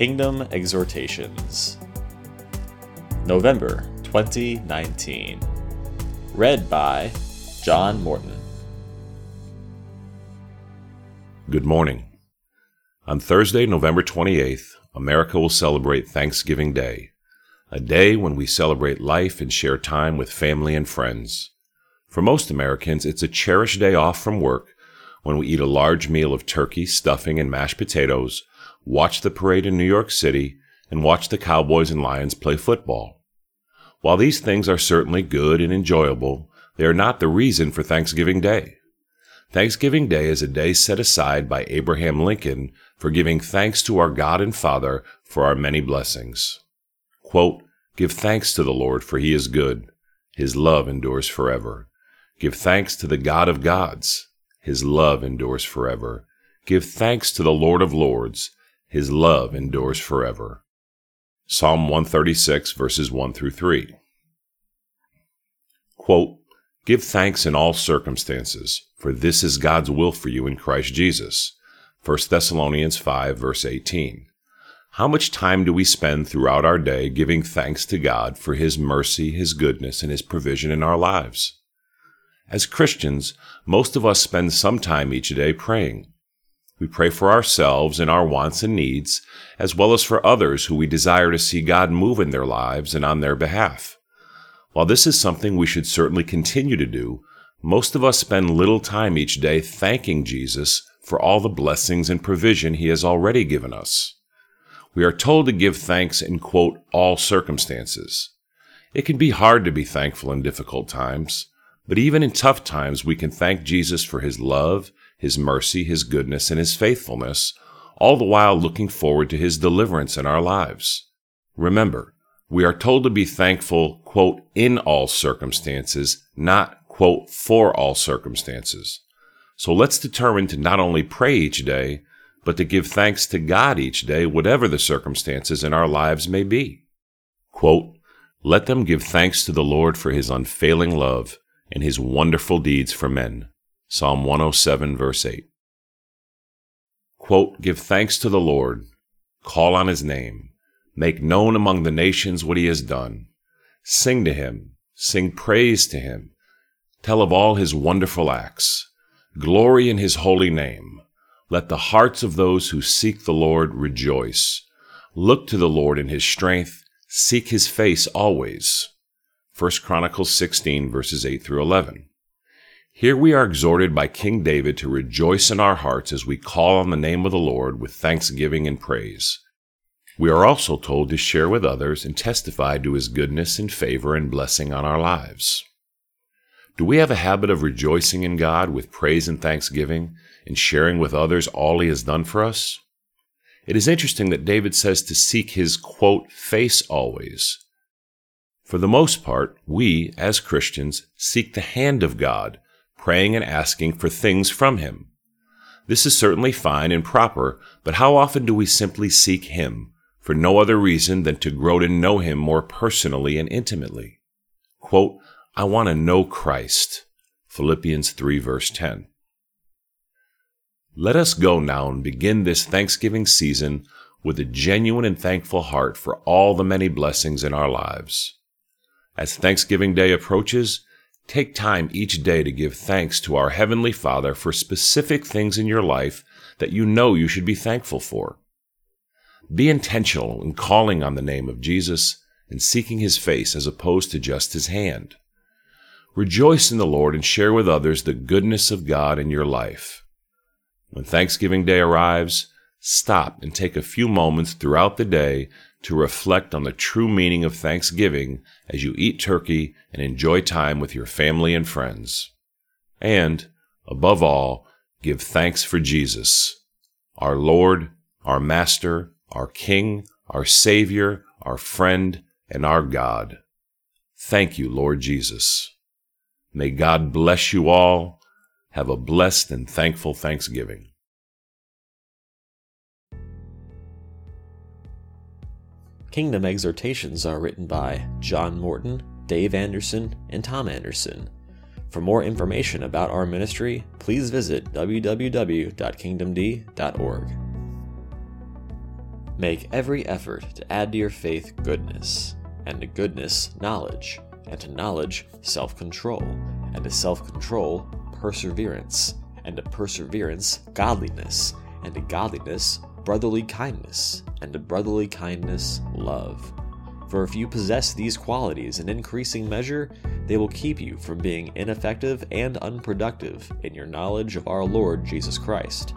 Kingdom Exhortations, November 2019. Read by John Morton. Good morning. On Thursday, November 28th, America will celebrate Thanksgiving Day, a day when we celebrate life and share time with family and friends. For most Americans, it's a cherished day off from work when we eat a large meal of turkey, stuffing, and mashed potatoes, watch the parade in New York City, and watch the Cowboys and Lions play football. While these things are certainly good and enjoyable, they are not the reason for Thanksgiving Day. Thanksgiving Day is a day set aside by Abraham Lincoln for giving thanks to our God and Father for our many blessings. Quote, Give thanks to the Lord, for he is good. His love endures forever. Give thanks to the God of gods. His love endures forever. Give thanks to the Lord of lords. His love endures forever. Psalm 136, verses 1 through 3. Quote, Give thanks in all circumstances, for this is God's will for you in Christ Jesus. 1 Thessalonians 5, verse 18. How much time do we spend throughout our day giving thanks to God for His mercy, His goodness, and His provision in our lives? As Christians, most of us spend some time each day praying. We pray for ourselves and our wants and needs, as well as for others who we desire to see God move in their lives and on their behalf. While this is something we should certainly continue to do, most of us spend little time each day thanking Jesus for all the blessings and provision he has already given us. We are told to give thanks in quote, all circumstances. It can be hard to be thankful in difficult times, but even in tough times we can thank Jesus for his love, his mercy, his goodness, and his faithfulness, all the while looking forward to his deliverance in our lives. Remember, we are told to be thankful, quote, in all circumstances, not, quote, for all circumstances. So let's determine to not only pray each day, but to give thanks to God each day, whatever the circumstances in our lives may be. Quote, Let them give thanks to the Lord for his unfailing love and his wonderful deeds for men. Psalm 107, verse 8. Quote, Give thanks to the Lord, call on his name, Make known among the nations what he has done. Sing to him, sing praise to him. Tell of all his wonderful acts. Glory in his holy name. Let the hearts of those who seek the Lord rejoice. Look to the Lord in his strength. Seek his face always. 1 Chronicles 16 verses 8 through 11. Here we are exhorted by King David to rejoice in our hearts as we call on the name of the Lord with thanksgiving and praise. We are also told to share with others and testify to his goodness and favor and blessing on our lives. Do we have a habit of rejoicing in God with praise and thanksgiving and sharing with others all he has done for us? It is interesting that David says to seek his, quote, face always. For the most part, we, as Christians, seek the hand of God, praying and asking for things from him. This is certainly fine and proper, but how often do we simply seek him, for no other reason than to grow to know him more personally and intimately. Quote, I want to know Christ. Philippians 3 verse 10. Let us go now and begin this Thanksgiving season with a genuine and thankful heart for all the many blessings in our lives. As Thanksgiving Day approaches, take time each day to give thanks to our Heavenly Father for specific things in your life that you know you should be thankful for. Be intentional in calling on the name of Jesus and seeking his face as opposed to just his hand. Rejoice in the Lord and share with others the goodness of God in your life. When Thanksgiving Day arrives, stop and take a few moments throughout the day to reflect on the true meaning of Thanksgiving as you eat turkey and enjoy time with your family and friends. And, above all, give thanks for Jesus, our Lord, our Master, our King, our Savior, our friend, and our God. Thank you, Lord Jesus. May God bless you all. Have a blessed and thankful Thanksgiving. Kingdom Exhortations are written by John Morton, Dave Anderson, and Tom Anderson. For more information about our ministry, please visit www.kingdomd.org. Make every effort to add to your faith goodness, and to goodness, knowledge, and to knowledge, self control, and to self control, perseverance, and to perseverance, godliness, and to godliness, brotherly kindness, and to brotherly kindness, love. For if you possess these qualities in increasing measure, they will keep you from being ineffective and unproductive in your knowledge of our Lord Jesus Christ.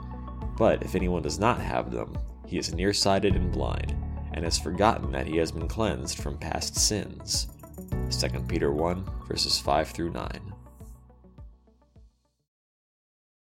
But if anyone does not have them, he is nearsighted and blind, and has forgotten that he has been cleansed from past sins. 2 Peter 1, verses 5 through 9.